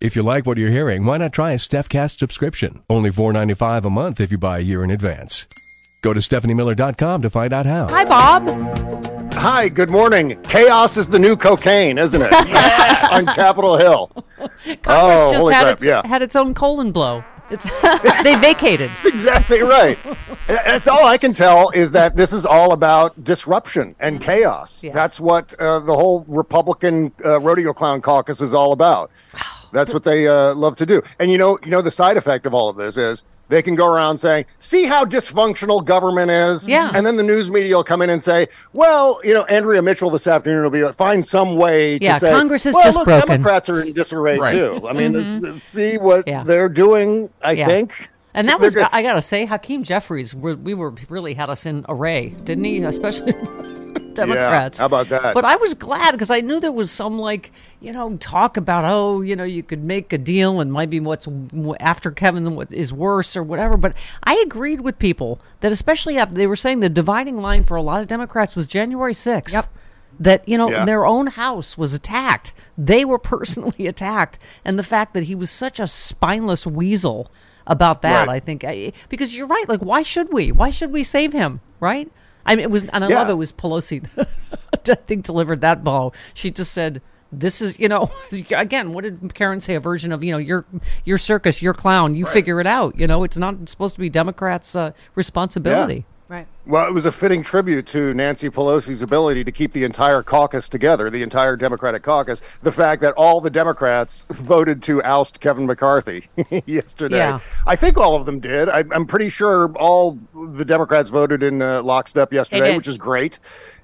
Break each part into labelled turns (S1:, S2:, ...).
S1: If you like what you're hearing, why not try a StephCast subscription? Only $4.95 a month if you buy a year in advance. Go to StephanieMiller.com to find out how.
S2: Hi, Bob.
S3: Hi, good morning. Chaos is the new cocaine, isn't it? On Capitol Hill.
S2: Congress
S3: Oh,
S2: just
S3: holy
S2: had
S3: crap,
S2: its
S3: yeah.
S2: had its own colon blow. It's they vacated.
S3: exactly right. That's all I can tell is that this is all about disruption and chaos.
S2: Yeah.
S3: That's what uh, the whole Republican uh, rodeo clown caucus is all about. That's what they uh, love to do. And you know, you know, the side effect of all of this is they can go around saying, "See how dysfunctional government is."
S2: Yeah.
S3: And then the news media will come in and say, "Well, you know, Andrea Mitchell this afternoon will be like, find some way to
S2: Yeah,
S3: say,
S2: Congress is
S3: well,
S2: just
S3: look,
S2: broken."
S3: Democrats are in disarray
S1: Right.
S3: too. I mean, this- see what
S2: Mm-hmm. Yeah.
S3: they're doing. I
S2: Yeah.
S3: think."
S2: And that was, I gotta say, Hakeem Jeffries, we we were really had us in array, didn't he? Especially Democrats.
S3: how about that?
S2: But I was glad because I knew there was some like, you know, talk about oh, you know, you could make a deal and maybe what's after Kevin what is worse or whatever. But I agreed with people that especially after they were saying the dividing line for a lot of Democrats was January sixth.
S4: Yep.
S2: That you know
S3: Yeah.
S2: their own house was attacked. They were personally attacked, and the fact that he was such a spineless weasel about that,
S3: Right.
S2: I think, I, because you're right. Like, why should we? Why should we save him? Right? I mean, it was, and I
S3: Yeah.
S2: love it was Pelosi. I think delivered that ball. She just said, "This is, you know, again, what did Karen say? A version of, you know, your your circus, your clown. You figure it out. You know, it's not supposed to be Democrats' uh, responsibility."
S4: Right.
S3: Well, it was a fitting tribute to Nancy Pelosi's ability to keep the entire caucus together, the entire Democratic caucus. The fact that all the Democrats voted to oust Kevin McCarthy yesterday.
S2: Yeah.
S3: I think all of them did. I, I'm pretty sure all the Democrats voted in uh, lockstep yesterday, which is great.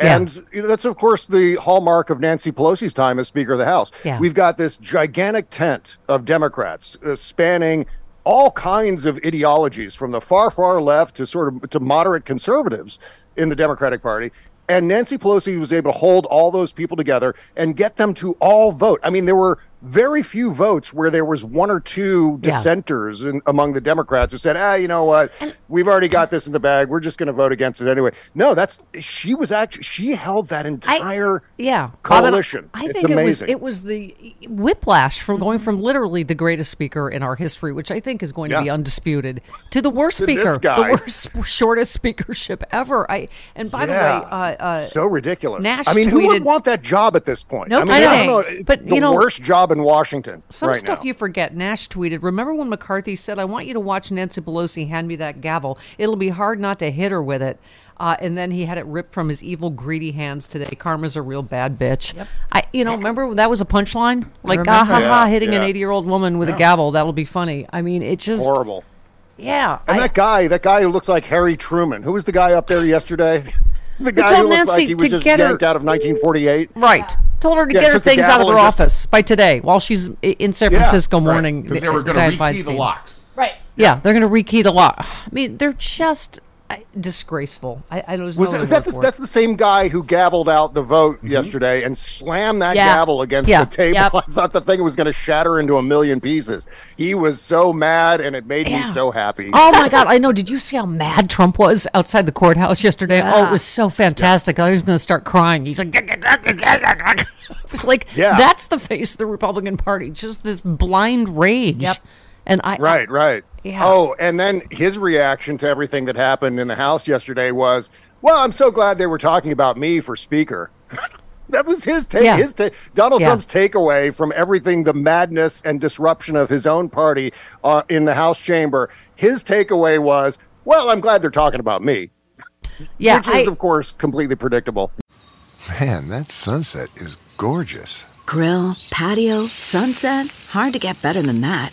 S2: Yeah.
S3: And you know, that's, of course, the hallmark of Nancy Pelosi's time as Speaker of the House.
S2: Yeah.
S3: We've got this gigantic tent of Democrats uh, spanning all kinds of ideologies from the far, far left to sort of to moderate conservatives in the Democratic Party. And Nancy Pelosi was able to hold all those people together and get them to all vote. I mean, there were very few votes where there was one or two
S2: Yeah.
S3: dissenters in, among the Democrats who said, "Ah, you know what? We've already got this in the bag. We're just going to vote against it anyway." No, that's she was actually she held that entire
S2: yeah
S3: coalition.
S2: I
S3: It's
S2: think it was it was the whiplash from going from literally the greatest speaker in our history, which I think is going to be undisputed, to the worst
S3: To
S2: speaker, the worst shortest speakership ever. I and by the way, uh, uh,
S3: so ridiculous.
S2: Nash
S3: I mean, who would want that job at this point?
S4: No
S3: I mean,
S4: kidding.
S3: I don't know. It's
S2: But,
S3: the
S2: you know,
S3: worst job in Washington
S2: some
S3: right
S2: stuff
S3: now.
S2: you forget. Nash tweeted, "Remember when McCarthy said, "I want you to watch Nancy Pelosi hand me that gavel. It'll be hard not to hit her with it." Uh, and then he had it ripped from his evil, greedy hands today. Karma's a real bad bitch. I, you know, remember that was a punchline, like ah ha
S3: Yeah,
S2: ha, hitting an eighty-year-old woman with a gavel. That'll be funny. I mean, it just
S3: Horrible.
S2: Yeah,
S3: And
S2: I-
S3: that guy, that guy who looks like Harry Truman. Who was the guy up there yesterday? The guy
S2: told
S3: who looks
S2: Nancy
S3: like he was
S2: to
S3: just
S2: get her-
S3: out of 1948.
S2: right. Told her to
S3: Yeah,
S2: get her things out of her
S3: and just-
S2: office by today, while she's in San Francisco
S3: right,
S2: mourning.
S5: because they were going to rekey the locks.
S4: Right.
S2: Yeah, they're going to rekey the lock. I mean, they're just uh, disgraceful. I, I there's
S3: Was
S2: no
S3: it, that the, that's the same guy who gabbled out the vote yesterday and slammed that
S4: Yeah.
S3: gavel against
S2: Yeah.
S3: the table?
S4: Yep.
S3: I thought the thing was going to shatter into a million pieces. He was so mad, and it made me so happy.
S2: Oh my God! I know. Did you see how mad Trump was outside the courthouse yesterday? Oh, it was so fantastic. I was going to start crying. He's like, it was like
S3: Yeah.
S2: that's the face of the Republican Party. Just this blind rage.
S4: Yep.
S2: And I
S3: Right, right.
S2: Yeah.
S3: Oh, and then his reaction to everything that happened in the House yesterday was, "Well, I'm so glad they were talking about me for Speaker." that was his take.
S2: Yeah.
S3: His take. Donald
S2: Yeah.
S3: Trump's takeaway from everything, the madness and disruption of his own party uh, in the House chamber. His takeaway was, "Well, I'm glad they're talking about me,"
S2: yeah,
S3: which is,
S2: I-
S3: of course, completely predictable.
S5: Man, that sunset is gorgeous.
S6: Grill, patio, sunset. Hard to get better than that.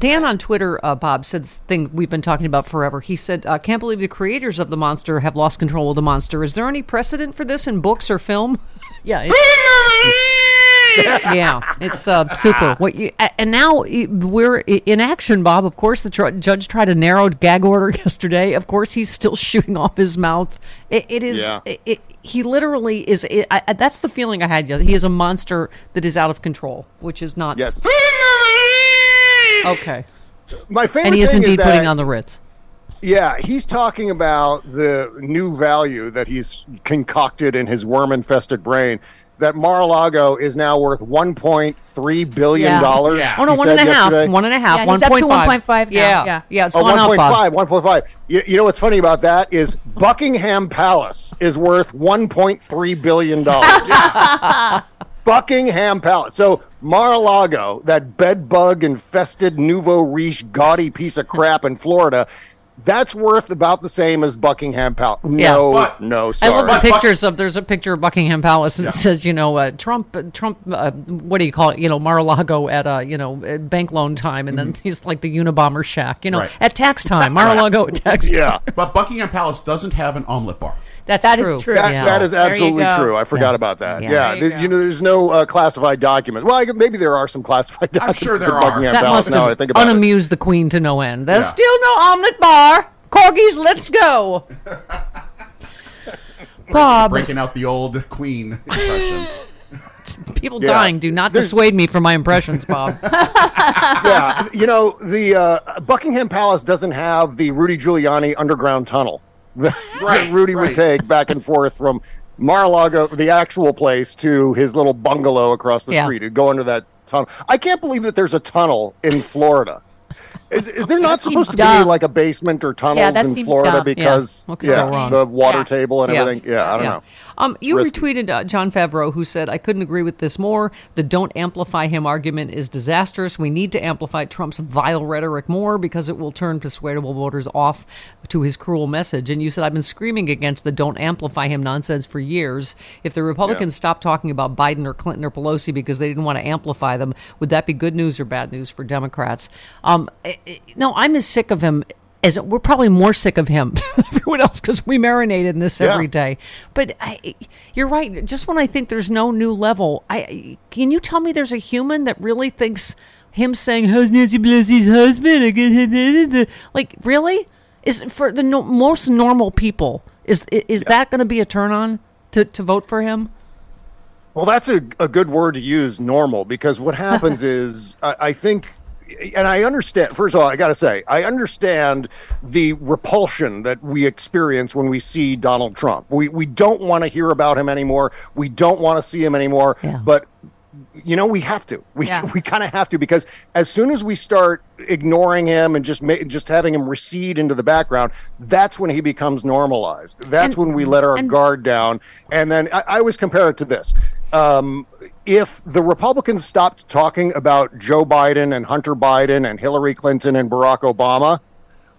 S2: Dan on Twitter, uh, Bob said this thing we've been talking about forever. He said, "I "Can't believe the creators of the monster have lost control of the monster. Is there any precedent for this in books or film?" yeah, it's, yeah, it's uh, super. What you and now we're in action, Bob. Of course, the tr- judge tried a narrow gag order yesterday. Of course, he's still shooting off his mouth. It, it is.
S3: Yeah.
S2: It, he literally is. I- that's the feeling I had. He is a monster that is out of control, which is not.
S3: Yes.
S2: Okay.
S3: My favorite
S2: And he is
S3: thing
S2: indeed
S3: that-
S2: putting on the Ritz.
S3: Yeah, he's talking about the new value that he's concocted in his worm-infested brain. That Mar-a-Lago is now worth one point
S2: three billion
S3: dollars.
S7: Yeah.
S2: Oh no,
S3: he
S2: one and a
S3: said
S2: half.
S3: yesterday.
S2: One and a half.
S7: Yeah,
S2: one
S7: he's up to
S2: point five.
S7: 1.5
S2: Yeah,
S7: yeah.
S2: yeah. It's
S3: Oh,
S2: gone up. Bob.
S3: 1.5, 1.5. You, you know what's funny about that is Buckingham Palace is worth 1.3 billion dollars. Buckingham Palace. So Mar-a-Lago, that bed bug infested nouveau riche gaudy piece of crap in Florida, that's worth about the same as Buckingham Palace. No,
S7: But-
S3: no,
S2: I love the
S7: But- but-
S2: pictures of. There's a picture of Buckingham Palace, and it says, you know, uh, Trump, uh, Trump. Uh, what do you call it? You know, Mar-a-Lago at uh, you know, bank loan time, and then he's like the Unabomber shack. You know,
S7: Right.
S2: at tax time, Mar-a-Lago at tax time.
S3: yeah.
S7: But Buckingham Palace doesn't have an omelet bar.
S2: That's
S7: That is
S2: true.
S7: true.
S3: That,
S2: Yeah.
S3: that is absolutely true. I forgot
S2: Yeah.
S3: about that.
S2: Yeah.
S3: Yeah,
S7: There you
S3: there's, you know, there's no uh, classified documents. Well, I, maybe there are some classified
S7: I'm
S3: documents.
S7: sure there
S3: at
S7: are.
S3: Buckingham
S2: that
S3: Palace
S2: must
S3: now. I
S2: have
S3: think about it.
S2: unamused the Queen to no end. There's
S7: Yeah.
S2: still no omelet bar. Corgis, let's go. Bob,
S7: Breaking out the old Queen impression.
S2: people
S3: Yeah.
S2: dying do not
S3: There's-
S2: dissuade me from my impressions, Bob.
S3: yeah, you know the uh, Buckingham Palace doesn't have the Rudy Giuliani underground tunnel that
S7: Right,
S3: Rudy
S7: right.
S3: would take back and forth from Mar-a-Lago, the actual place, to his little bungalow across the
S2: Yeah.
S3: street. He'd go under that tunnel. I can't believe that there's a tunnel in Florida. Is, is there not supposed to be like a basement or tunnels
S7: that
S3: in Florida
S7: dumb.
S3: because
S2: Yeah.
S3: Yeah, the water
S7: Yeah.
S3: table and
S2: Yeah.
S3: everything? Yeah, I don't know.
S2: Um, you
S3: risky.
S2: retweeted uh, Jon Favreau, who said, "I couldn't agree with this more. The don't amplify him argument is disastrous. We need to amplify Trump's vile rhetoric more because it will turn persuadable voters off to his cruel message." And you said, "I've been screaming against the don't amplify him nonsense for years. If the Republicans stopped talking about Biden or Clinton or Pelosi because they didn't want to amplify them, would that be good news or bad news for Democrats?" Um, eh, eh, no, I'm as sick of him. As we're probably more sick of him than everyone else because we marinated in this
S3: Yeah.
S2: every day. But I, you're right. Just when I think there's no new level, I can you tell me there's a human that really thinks him saying "How's Nancy Pelosi's husband?" Like really is for the no, most normal people is is that going to be a turn on to to vote for him?
S3: Well, that's a, a good word to use, normal, because what happens is I, I think, and I understand, first of all, I got to say, I understand the repulsion that we experience when we see Donald Trump. We, we don't want to hear about him anymore. We don't want to see him anymore.
S2: Yeah.
S3: But you know we have to we,
S7: Yeah.
S3: we kind of have to because as soon as we start ignoring him and just ma- just having him recede into the background that's when he becomes normalized that's when we let our guard down and then I, I always compare it to this um, if the republicans stopped talking about joe biden and hunter biden and hillary clinton and barack obama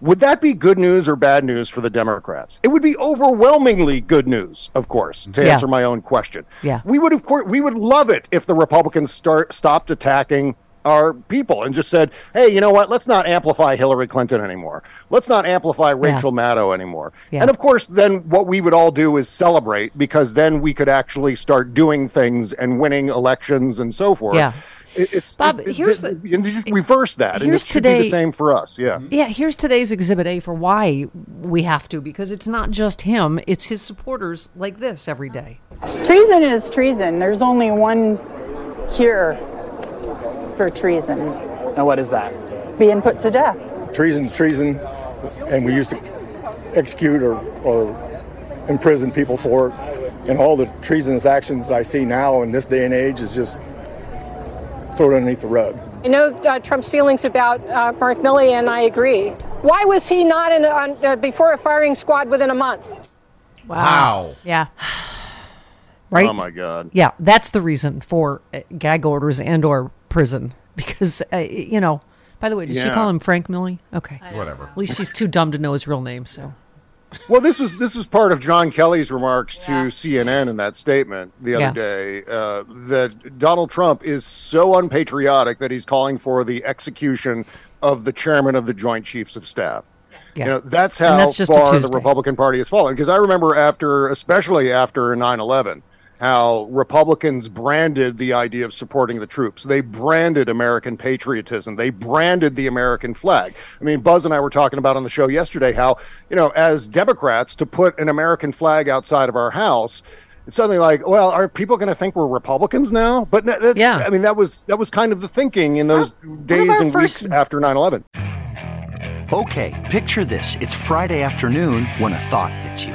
S3: would that be good news or bad news for the Democrats? It would be overwhelmingly good news, of course, to
S2: Yeah.
S3: answer my own question.
S2: Yeah.
S3: We would of course we would love it if the Republicans start stopped attacking our people and just said, "Hey, you know what? Let's not amplify Hillary Clinton anymore. Let's not amplify Rachel Maddow anymore."
S2: Yeah.
S3: And of course, then what we would all do is celebrate because then we could actually start doing things and winning elections and so forth.
S2: Yeah.
S3: It- it's
S2: Bob,
S3: it- it-
S2: here's
S3: it-
S2: the-
S3: and just reverse that, and
S2: here's
S3: it should be
S2: today-
S3: the same for us. Yeah. Mm-hmm.
S2: Yeah, here's today's Exhibit A for why we have to, because it's not just him, it's his supporters like this every day.
S8: Treason is treason. There's only one cure for treason
S9: And what is that?
S8: being put to death.
S10: treason treason, and we used to execute or, or imprison people for it. And all the treasonous actions I see now in this day and age is just thrown underneath the rug.
S11: I know uh, Trump's feelings about uh, Mark Milley, and I agree. Why was he not in a, on, uh, before a firing squad within a month?
S7: Wow.
S12: Yeah.
S2: Right?
S3: Oh my God.
S2: Yeah, that's the reason for uh, gag orders and or prison because uh, you know. By the way, did she call him Frank Milley? Okay,
S7: Whatever.
S2: at least she's too dumb to know his real name. So
S3: Well, this was this was part of John Kelly's remarks to CNN in that statement the other
S2: Yeah.
S3: day uh, that Donald Trump is so unpatriotic that he's calling for the execution of the chairman of the Joint Chiefs of Staff.
S2: yeah,
S3: You know, that's how
S2: that's just
S3: far the Republican Party has fallen. Because I remember after, especially after 9 11, how Republicans branded the idea of supporting the troops. They branded American patriotism. They branded the American flag. I mean, Buzz and I were talking about on the show yesterday how, you know, as Democrats, to put an American flag outside of our house, it's suddenly like, well, are people going to think we're Republicans now? But that's,
S2: Yeah.
S3: I mean, that was that was kind of the thinking in those days and
S2: first-
S3: weeks after 9 11.
S13: Okay, picture this. It's Friday afternoon when a thought hits you.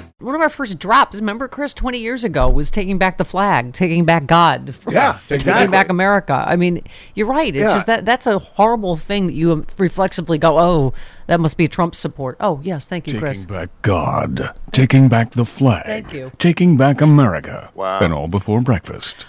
S2: One of our first drops, remember, Chris, twenty years ago, was taking back the flag, taking back God,
S3: Yeah,
S2: taking
S3: exactly.
S2: back America. I mean, you're right. It's
S3: Yeah.
S2: just that that's a horrible thing that you reflexively go, "Oh, that must be Trump support." Oh, yes, thank you, Chris.
S14: Taking back God, taking back the flag,
S2: Thank you.
S14: taking back America,
S3: Wow.
S14: and all before breakfast.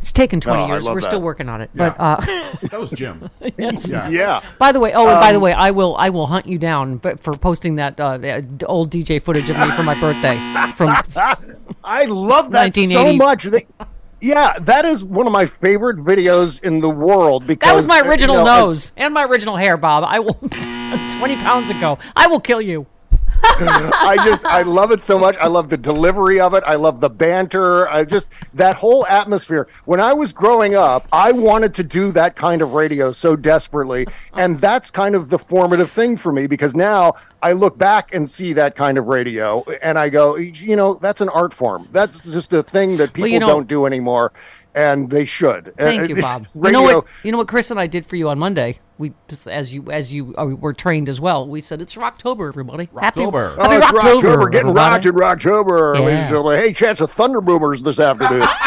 S2: It's taken twenty
S3: Oh, I
S2: years. We're still working on it.
S7: Yeah.
S2: But uh,
S7: That was Jim.
S2: yes.
S7: Yeah.
S3: Yeah.
S2: By the way, oh, and by the
S3: Um,
S2: way, I will I will hunt you down, but for posting that uh, old DJ footage of me for my birthday from
S3: I love that so much. They- yeah, that is one of my favorite videos in the world because
S2: that was my
S3: uh, you
S2: original
S3: know, as-
S2: nose and my original hair, Bob. I will twenty pounds ago. I will kill you.
S3: I just I love it so much. I love the delivery of it. I love the banter. I just that whole atmosphere. When I was growing up, I wanted to do that kind of radio so desperately, and that's kind of the formative thing for me because now I look back and see that kind of radio and I go, you know, that's an art form. That's just a thing that people
S2: Well, you know-
S3: don't do anymore. And they should.
S2: Thank
S3: Uh,
S2: you, Bob. you know what? You know what Chris and I did for you on Monday. We, as you as you uh, were trained as well. We said it's Rocktober, everybody. Happy,
S7: Rocktober.
S3: Oh,
S2: happy
S3: it's
S2: Rocktober.
S3: Rocktober, getting
S2: everybody.
S3: rocked in Rocktober, ladies
S2: Yeah.
S3: and gentlemen. Hey, chance of thunder boomers this afternoon.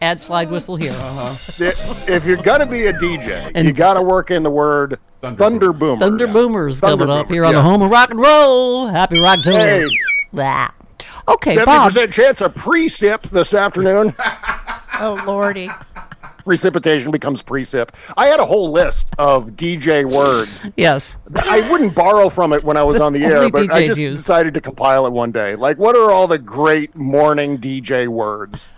S2: Add slide whistle here. Uh-huh.
S3: if you're gonna be a DJ,
S2: And-
S3: you got to work in the word thunder, boomers.
S2: Thunder Boomers
S3: Thunder
S2: coming up
S3: Boomers,
S2: here on the home of rock and roll. Happy Rocktober.
S3: Hey.
S2: Blah. Okay,
S3: Seventy
S2: Bob.
S3: percent chance of precip this afternoon.
S12: Oh lordy.
S3: Precipitation becomes precip. I had a whole list of DJ words.
S2: Yes.
S3: I wouldn't borrow from it when I was on the air,
S2: Only
S3: but I just
S2: use.
S3: decided to compile it one day. Like, what are all the great morning DJ words?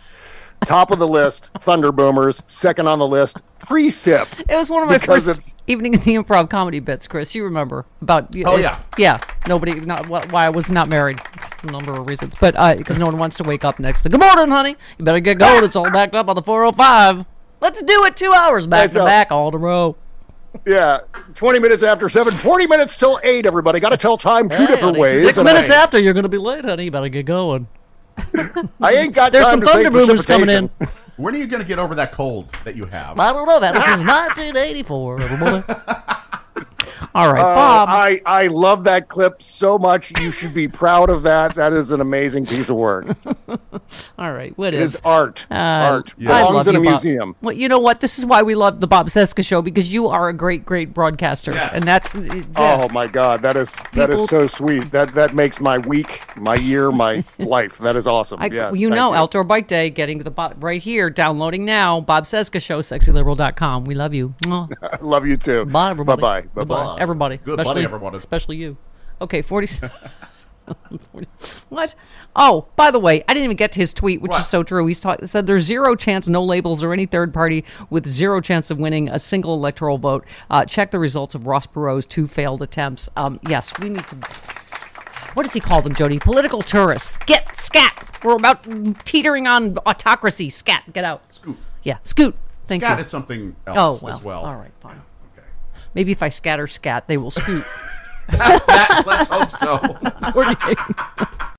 S3: Top of the list, Thunder Boomers. Second on the list, precip.
S2: It was one of my
S3: Because
S2: first
S3: it's-
S2: evening in the improv comedy bits, Chris. You remember about?
S7: Oh, yeah.
S2: yeah. Nobody, not why I was not married. A number of reasons, but uh, I because no one wants to wake up next to "Good morning, honey." You better get going. It's all backed up on the 405. Let's do it. Two hours back
S3: That's
S2: to
S3: all.
S2: back, all in a row.
S3: Yeah, 20 minutes after 7, 40 minutes till 8, everybody. Got to tell time two
S2: Hey,
S3: different
S2: honey,
S3: ways.
S2: Six minutes
S3: I-
S2: after, you're going to be late, honey. You better get going.
S3: I ain't got
S2: There's
S3: time
S2: some
S3: to
S2: thunder boomers coming in.
S7: When are you going to get over that cold that you have?
S2: I don't know that. This is 1984, everybody. All right,
S3: Uh,
S2: Bob.
S3: I, I love that clip so much. You should be proud of that. That is an amazing piece of work.
S2: All right, what
S3: It
S2: is
S3: is art.
S2: Uh,
S3: art.
S2: I
S3: Belongs
S2: love
S3: in a
S2: you, Bob.
S3: museum.
S2: Well, you know what? This is why we love the Bob Cesca show because you are a great, great broadcaster, and that's yeah.
S3: Oh my God, that is that
S2: People-
S3: is so sweet. That that makes my week, my year, my life. That is awesome.
S2: I,
S3: yes,
S2: you
S3: thank
S2: know, Outdoor Bike Day, getting to the Bob right here, downloading now. Bob Cesca Show, sexyliberal.com. We love you.
S3: Love you too.
S2: Bye, everybody.
S3: Bye bye. Bye
S2: Bye-bye.
S3: bye.
S2: Everybody.
S7: Good
S2: especially,
S7: buddy, everybody.
S2: Especially you. Okay, 40. 40 what? Oh, by the way, I didn't even get to his tweet, which is so true. He's talk, said there's zero chance, no labels or any third party with zero chance of winning a single electoral vote. Uh, check the results of Ross Perot's two failed attempts. Um, yes, we need to. What does he call them, Jody? Political tourists. Get scat. We're about teetering on autocracy. Scat, get out.
S7: Scoot.
S2: Yeah, scoot. Thank
S7: Scat
S2: you.
S7: is something else
S2: oh, well,
S7: as well.
S2: All right, fine. Maybe if I scatter scat, they will scoot.
S7: That- let's hope so.
S2: 48.